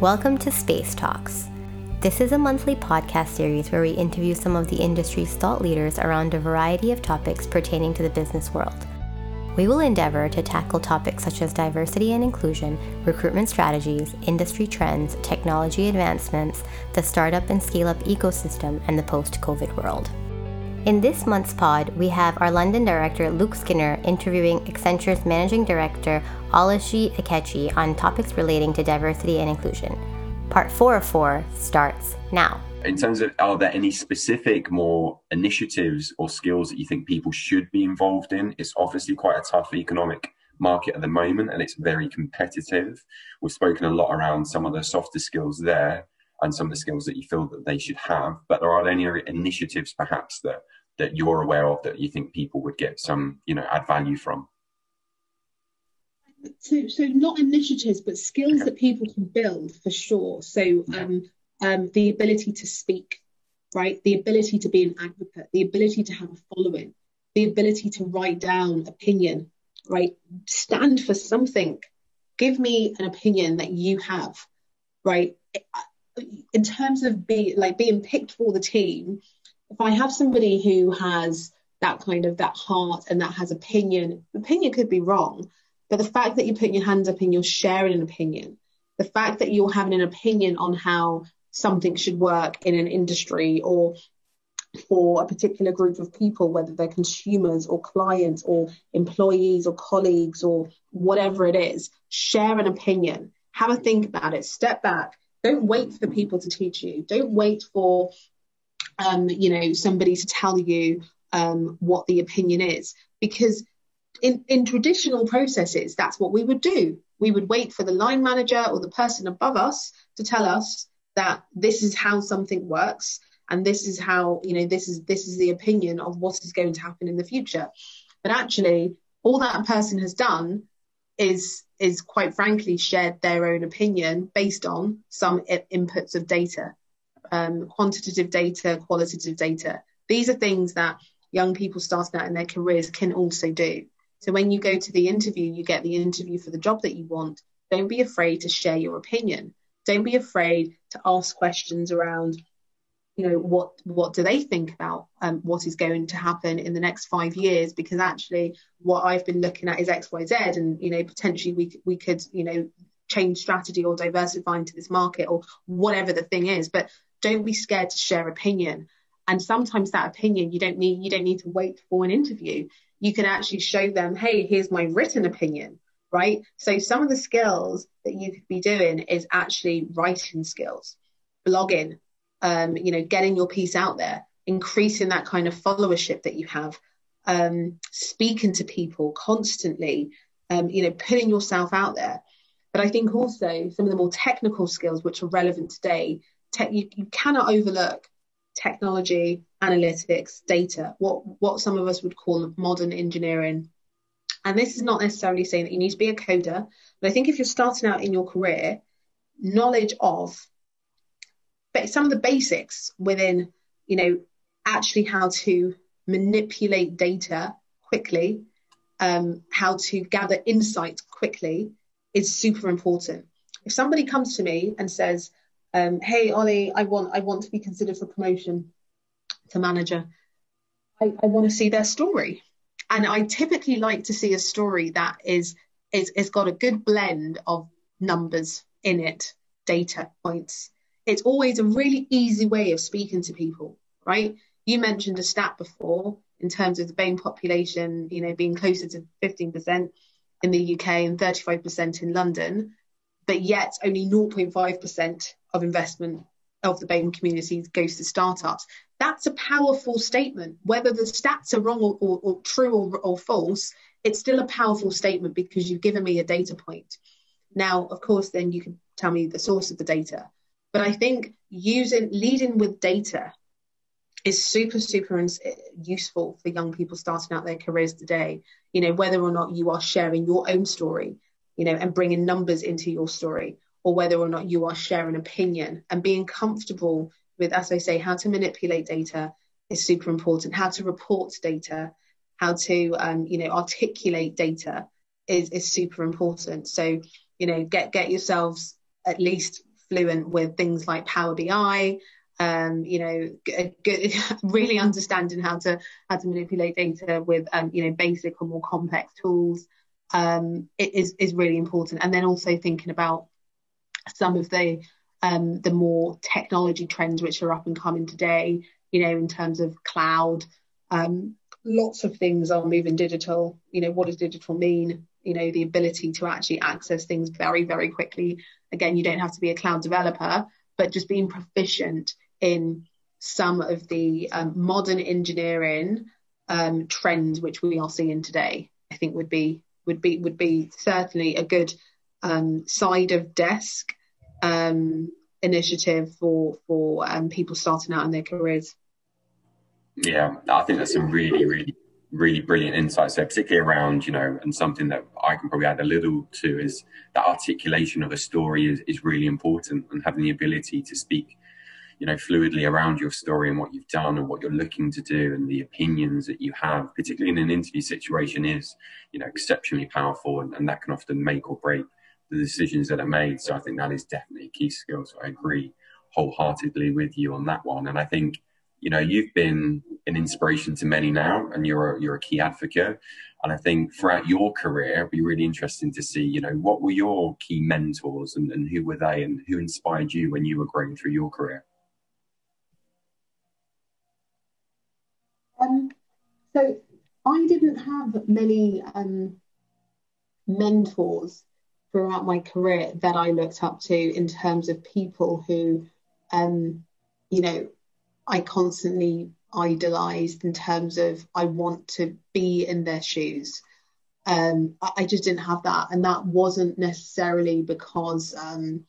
Welcome to Space Talks. This is a monthly podcast series where we interview some of the industry's thought leaders around a variety of topics pertaining to the business world. We will endeavor to tackle topics such as diversity and inclusion, recruitment strategies, industry trends, technology advancements, the startup and scale up ecosystem, and the post COVID world. In this month's pod, we have our London director Luke Skinner interviewing Accenture's managing director Oluchi Ikechi on topics relating to diversity and inclusion. Part 4 of 4 starts now. In terms of, are there any specific more initiatives or skills that you think people should be involved in? It's obviously quite a tough economic market at the moment and it's very competitive. We've spoken a lot around some of the softer skills there and some of the skills that you feel that they should have, but there are any initiatives perhaps that that you're aware of that you think people would get some, you know, add value from? So, so not initiatives, but skills okay. that people can build for sure. So, um, um, the ability to speak, right? The ability to be an advocate, the ability to have a following, the ability to write down opinion, right? Stand for something. Give me an opinion that you have, right? In terms of being like being picked for the team, if I have somebody who has that kind of that heart and that has opinion, opinion could be wrong, but the fact that you're putting your hands up and you're sharing an opinion, the fact that you're having an opinion on how something should work in an industry or for a particular group of people, whether they're consumers or clients or employees or colleagues or whatever it is, share an opinion, have a think about it, step back. Don't wait for people to teach you. Don't wait for um, you know, somebody to tell you um, what the opinion is. Because in, in traditional processes, that's what we would do. We would wait for the line manager or the person above us to tell us that this is how something works and this is how, you know, this is this is the opinion of what is going to happen in the future. But actually, all that person has done is is quite frankly shared their own opinion based on some I- inputs of data um, quantitative data, qualitative data. These are things that young people starting out in their careers can also do. So when you go to the interview, you get the interview for the job that you want. Don't be afraid to share your opinion. Don't be afraid to ask questions around, you know, what what do they think about um, what is going to happen in the next five years? Because actually, what I've been looking at is X, Y, Z, and you know, potentially we we could, you know, change strategy or diversify into this market or whatever the thing is. But don't be scared to share opinion. And sometimes that opinion you don't need you don't need to wait for an interview. You can actually show them, hey, here's my written opinion, right? So some of the skills that you could be doing is actually writing skills, blogging, um, you know, getting your piece out there, increasing that kind of followership that you have, um, speaking to people constantly, um, you know, putting yourself out there. But I think also some of the more technical skills which are relevant today te- you, you cannot overlook technology, analytics, data, what, what some of us would call modern engineering. And this is not necessarily saying that you need to be a coder, but I think if you're starting out in your career, knowledge of some of the basics within, you know, actually how to manipulate data quickly, um, how to gather insight quickly is super important. If somebody comes to me and says, um, hey Ollie, I want I want to be considered for promotion to manager. I, I want to see their story. And I typically like to see a story that is is is got a good blend of numbers in it, data points. It's always a really easy way of speaking to people, right? You mentioned a stat before in terms of the BAME population, you know, being closer to 15% in the UK and 35% in London, but yet only 0.5% of investment of the BAME communities goes to startups. That's a powerful statement. Whether the stats are wrong or, or, or true or, or false, it's still a powerful statement because you've given me a data point. Now, of course, then you can tell me the source of the data. But I think using leading with data is super, super useful for young people starting out their careers today. You know, whether or not you are sharing your own story, you know, and bringing numbers into your story, or whether or not you are sharing opinion and being comfortable with, as I say, how to manipulate data is super important. How to report data, how to, um, you know, articulate data is, is super important. So, you know, get, get yourselves at least fluent with things like Power BI, um, you know, g- g- really understanding how to how to manipulate data with um, you know basic or more complex tools um, is is really important. And then also thinking about some of the um, the more technology trends which are up and coming today. You know, in terms of cloud, um, lots of things are moving digital. You know, what does digital mean? You know, the ability to actually access things very, very quickly. Again, you don't have to be a cloud developer, but just being proficient in some of the um, modern engineering um, trends which we are seeing today, I think would be would be would be certainly a good um, side of desk um, initiative for for um, people starting out in their careers. Yeah, I think that's a really, really, really brilliant insights there, particularly around, you know, and something that I can probably add a little to is that articulation of a story is, is really important and having the ability to speak, you know, fluidly around your story and what you've done and what you're looking to do and the opinions that you have, particularly in an interview situation is, you know, exceptionally powerful and, and that can often make or break the decisions that are made. So I think that is definitely a key skill. So I agree wholeheartedly with you on that one. And I think, you know, you've been an inspiration to many now, and you're a, you're a key advocate. And I think throughout your career, it'd be really interesting to see, you know, what were your key mentors and, and who were they and who inspired you when you were growing through your career? Um, so I didn't have many um, mentors throughout my career that I looked up to in terms of people who, um, you know, I constantly idolized in terms of I want to be in their shoes. Um, I just didn't have that, and that wasn't necessarily because um,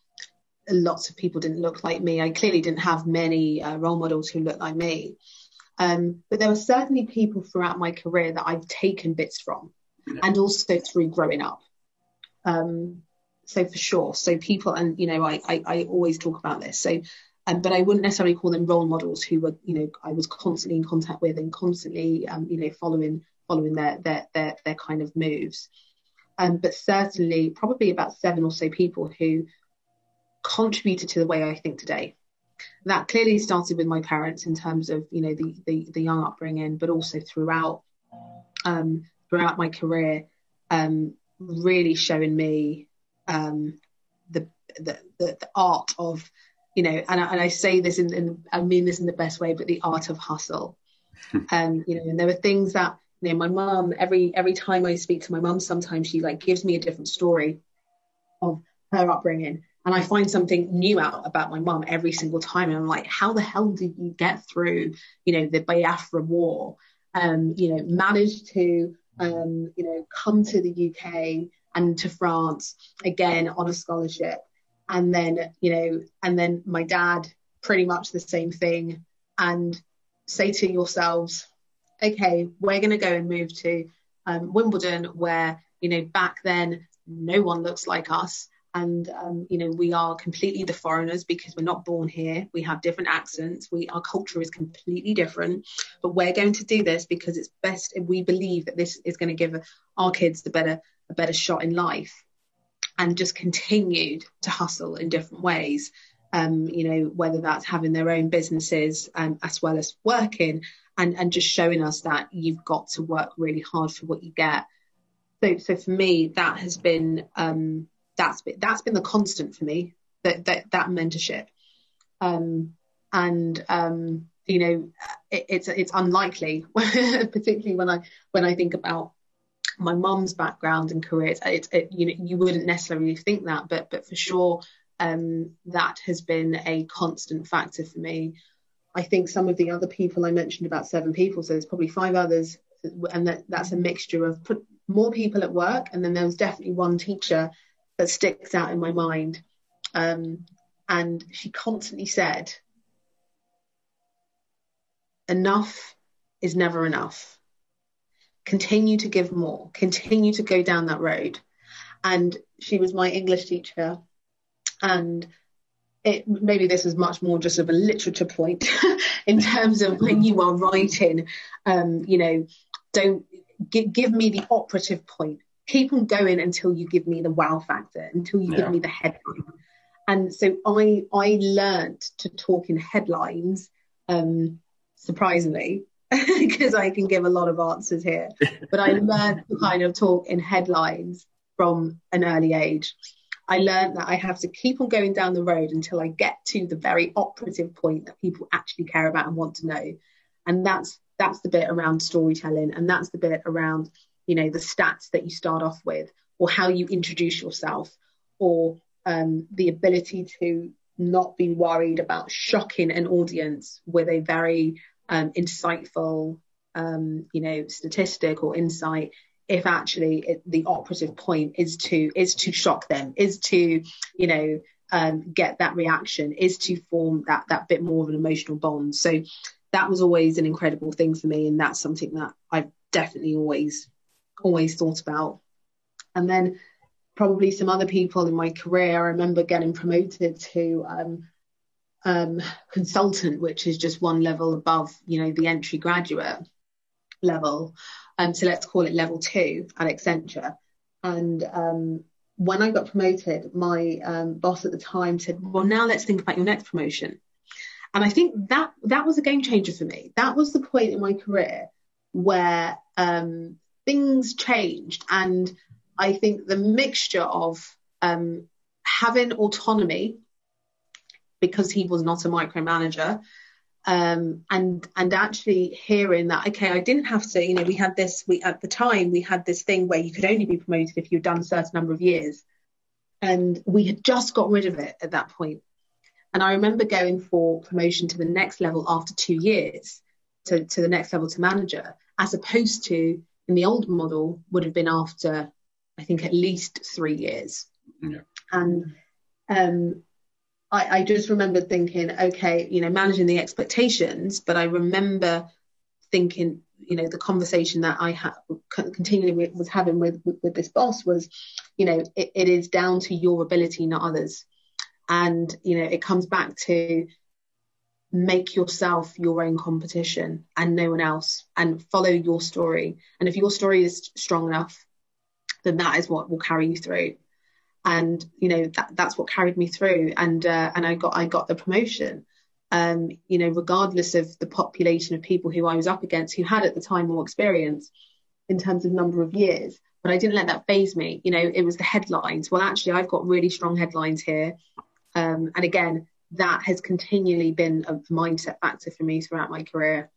lots of people didn't look like me. I clearly didn't have many uh, role models who looked like me, um, but there were certainly people throughout my career that I've taken bits from, and also through growing up. Um, so for sure, so people, and you know, I, I, I always talk about this. So um, but I wouldn't necessarily call them role models who were, you know, I was constantly in contact with and constantly, um, you know, following following their their their, their kind of moves. Um, but certainly, probably about seven or so people who contributed to the way I think today. That clearly started with my parents in terms of, you know, the the, the young upbringing, but also throughout um, throughout my career, um, really showing me um, the, the the the art of you know, and I, and I say this in, in, I mean this in the best way, but the art of hustle. um, you know, and there were things that, you know, my mum, every, every time I speak to my mum, sometimes she like gives me a different story of her upbringing. And I find something new out about my mum every single time. And I'm like, how the hell did you get through, you know, the Biafra war? Um, you know, manage to, um, you know, come to the UK and to France again on a scholarship and then you know and then my dad pretty much the same thing. And say to yourselves okay we're going to go and move to um, wimbledon where you know back then no one looks like us. And um, you know we are completely the foreigners because we're not born here. We have different accents. We our culture is completely different. But we're going to do this because it's best we believe that this is going to give our kids the better a better shot in life and just continued to hustle in different ways. Um, you know, whether that's having their own businesses um, as well as working and, and just showing us that you've got to work really hard for what you get. So, so for me, that has been, um, that's been, that's been the constant for me, that, that, that mentorship. Um, and, um, you know, it, it's, it's unlikely, particularly when I, when I think about my mum's background and career, it, it, you know, you wouldn't necessarily think that, but but for sure, um, that has been a constant factor for me. I think some of the other people I mentioned about seven people, so there's probably five others, and that, that's a mixture of put more people at work, and then there was definitely one teacher that sticks out in my mind, um, and she constantly said, "Enough is never enough." Continue to give more, continue to go down that road. And she was my English teacher. And it, maybe this is much more just of a literature point in terms of when you are writing, um, you know, don't give, give me the operative point. Keep on going until you give me the wow factor, until you yeah. give me the headline. and so I I learned to talk in headlines, um, surprisingly, because I can give a lot of answers here. But I learned to kind of talk in headlines from an early age. I learned that I have to keep on going down the road until I get to the very operative point that people actually care about and want to know. And that's that's the bit around storytelling and that's the bit around, you know, the stats that you start off with or how you introduce yourself or um, the ability to not be worried about shocking an audience with a very um, insightful, um, you know, statistic or insight. If actually it, the operative point is to is to shock them, is to you know um, get that reaction, is to form that that bit more of an emotional bond. So that was always an incredible thing for me, and that's something that I've definitely always always thought about. And then probably some other people in my career. I remember getting promoted to um, um, consultant, which is just one level above, you know, the entry graduate level. Um, so let's call it level two at Accenture. And um, when I got promoted, my um, boss at the time said, "Well, now let's think about your next promotion." And I think that that was a game changer for me. That was the point in my career where um, things changed, and I think the mixture of um, having autonomy because he was not a micromanager um, and and actually hearing that okay I didn't have to you know we had this we at the time we had this thing where you could only be promoted if you'd done a certain number of years and we had just got rid of it at that point. and I remember going for promotion to the next level after two years to, to the next level to manager as opposed to in the old model would have been after I think at least three years. Yeah. And um, I, I just remember thinking, okay, you know, managing the expectations, but I remember thinking, you know, the conversation that I had continually was having with, with, with this boss was, you know, it, it is down to your ability, not others. And, you know, it comes back to make yourself your own competition and no one else and follow your story. And if your story is strong enough, then that is what will carry you through. And you know that that's what carried me through, and uh, and I got I got the promotion. Um, you know, regardless of the population of people who I was up against, who had at the time more experience in terms of number of years, but I didn't let that phase me. You know, it was the headlines. Well, actually, I've got really strong headlines here, um, and again, that has continually been a mindset factor for me throughout my career.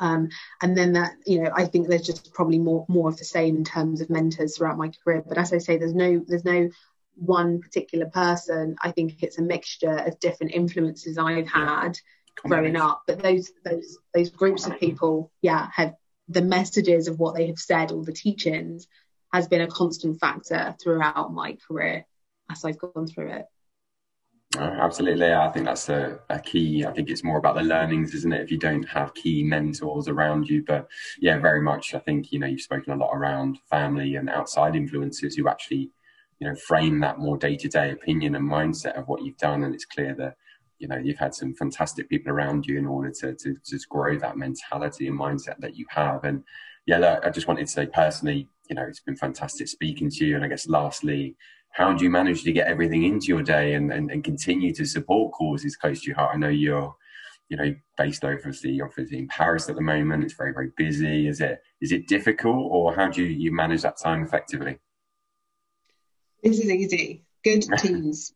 Um, and then that, you know, I think there's just probably more more of the same in terms of mentors throughout my career. But as I say, there's no there's no one particular person. I think it's a mixture of different influences I've had growing up. But those those those groups of people, yeah, have the messages of what they have said or the teachings has been a constant factor throughout my career as I've gone through it. Oh, absolutely. I think that's a, a, key. I think it's more about the learnings, isn't it? If you don't have key mentors around you. But yeah, very much. I think, you know, you've spoken a lot around family and outside influences who actually, you know, frame that more day to day opinion and mindset of what you've done. And it's clear that, you know, you've had some fantastic people around you in order to, to, grow that mentality and mindset that you have. And yeah, look, I just wanted to say personally, you know, it's been fantastic speaking to you. And I guess lastly, how do you manage to get everything into your day and, and, and continue to support causes close to your heart? I know you're, you know, based obviously obviously in Paris at the moment. It's very very busy. Is it is it difficult, or how do you, you manage that time effectively? This is easy. Good teams,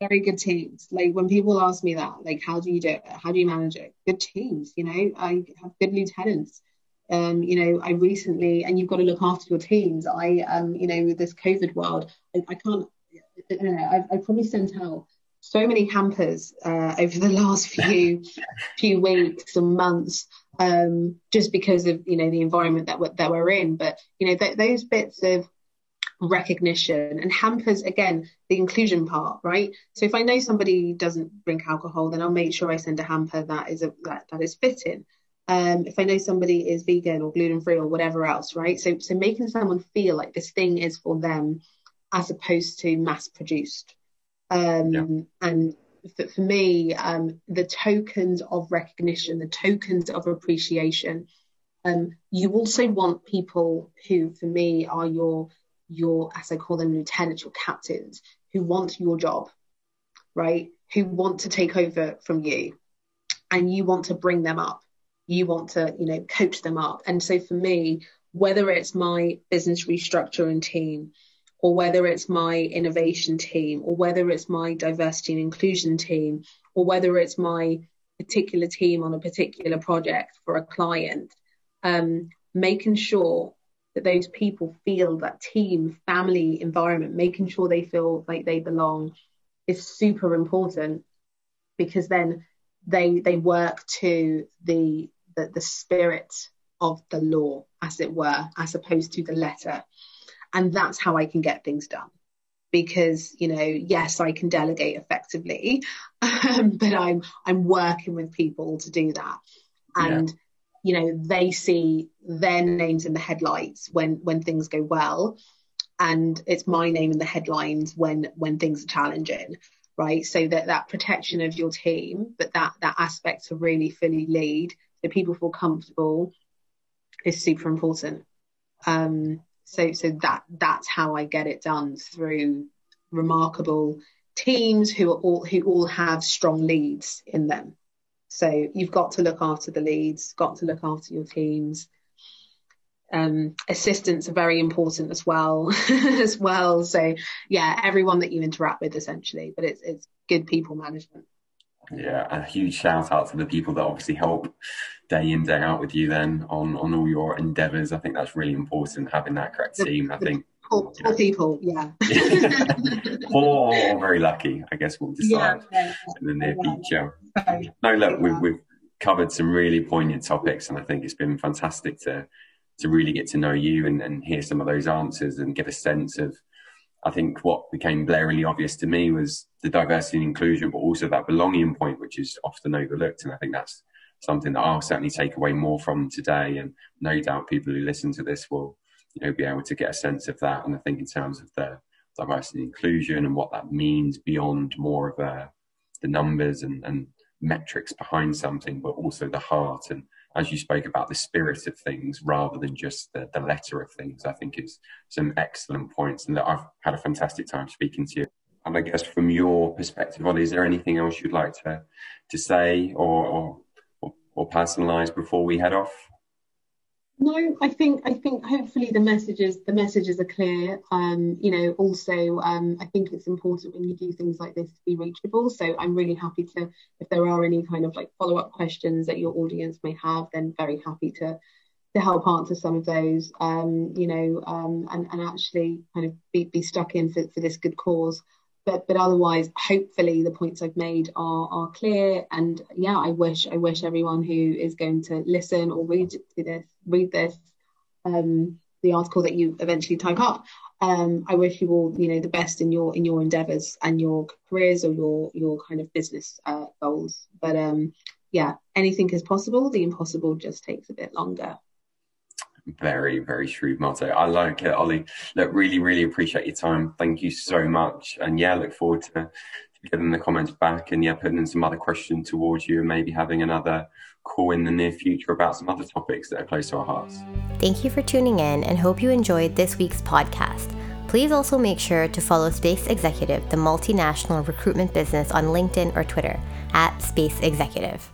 very good teams. Like when people ask me that, like how do you do it? How do you manage it? Good teams. You know, I have good lieutenants. Um, you know, I recently, and you've got to look after your teams. I, um, you know, with this COVID world, I, I can't, don't know, I've, I've probably sent out so many hampers uh, over the last few few weeks and months, um, just because of you know the environment that we're, that we're in. But you know, th- those bits of recognition and hampers again the inclusion part right so if i know somebody doesn't drink alcohol then i'll make sure i send a hamper that is a that, that is fitting um, if I know somebody is vegan or gluten free or whatever else, right? So, so making someone feel like this thing is for them as opposed to mass produced. Um, yeah. And for, for me, um, the tokens of recognition, the tokens of appreciation, um, you also want people who, for me, are your your, as I call them, lieutenants, your captains, who want your job. right, who want to take over from you and you want to bring them up. You want to, you know, coach them up. And so for me, whether it's my business restructuring team or whether it's my innovation team or whether it's my diversity and inclusion team or whether it's my particular team on a particular project for a client, um, making sure that those people feel that team, family environment, making sure they feel like they belong is super important because then they they work to the the, the spirit of the law, as it were, as opposed to the letter. And that's how I can get things done. Because, you know, yes, I can delegate effectively, um, but I'm I'm working with people to do that. And yeah you know they see their names in the headlights when when things go well and it's my name in the headlines when when things are challenging right so that that protection of your team but that that aspect to really fully lead so people feel comfortable is super important um so so that that's how i get it done through remarkable teams who are all who all have strong leads in them so you've got to look after the leads, got to look after your teams. Um, assistants are very important as well, as well. So yeah, everyone that you interact with essentially, but it's it's good people management. Yeah, a huge shout out to the people that obviously help day in day out with you then on on all your endeavours. I think that's really important having that correct team. I think poor, people, yeah. poor or very lucky, I guess we'll decide yeah, in the near future. No, look, we've, we've covered some really poignant topics, and I think it's been fantastic to to really get to know you and, and hear some of those answers and get a sense of. I think what became blaringly obvious to me was the diversity and inclusion, but also that belonging point, which is often overlooked. And I think that's something that I'll certainly take away more from today. And no doubt people who listen to this will you know, be able to get a sense of that. And I think in terms of the diversity and inclusion and what that means beyond more of uh, the numbers and, and metrics behind something, but also the heart and as you spoke about the spirit of things rather than just the, the letter of things, I think it's some excellent points and that I've had a fantastic time speaking to you. And I guess from your perspective, Ollie, is there anything else you'd like to to say or or, or personalise before we head off? No, I think I think hopefully the messages the messages are clear. Um, you know, also um, I think it's important when you do things like this to be reachable. So I'm really happy to if there are any kind of like follow up questions that your audience may have, then very happy to to help answer some of those. Um, you know, um, and and actually kind of be, be stuck in for, for this good cause but but otherwise hopefully the points i've made are are clear. And yeah i wish i wish everyone who is going to listen or read this read this um, the article that you eventually type up um, i wish you all you know the best in your in your endeavors and your careers or your your kind of business uh, goals. But um yeah anything is possible. The impossible just takes a bit longer very, very shrewd motto. I like it, Ollie. Look, really, really appreciate your time. Thank you so much. And yeah, look forward to, getting the comments back and yeah, putting in some other questions towards you and maybe having another call in the near future about some other topics that are close to our hearts. Thank you for tuning in and hope you enjoyed this week's podcast. Please also make sure to follow Space Executive, the multinational recruitment business, on LinkedIn or Twitter at Space Executive.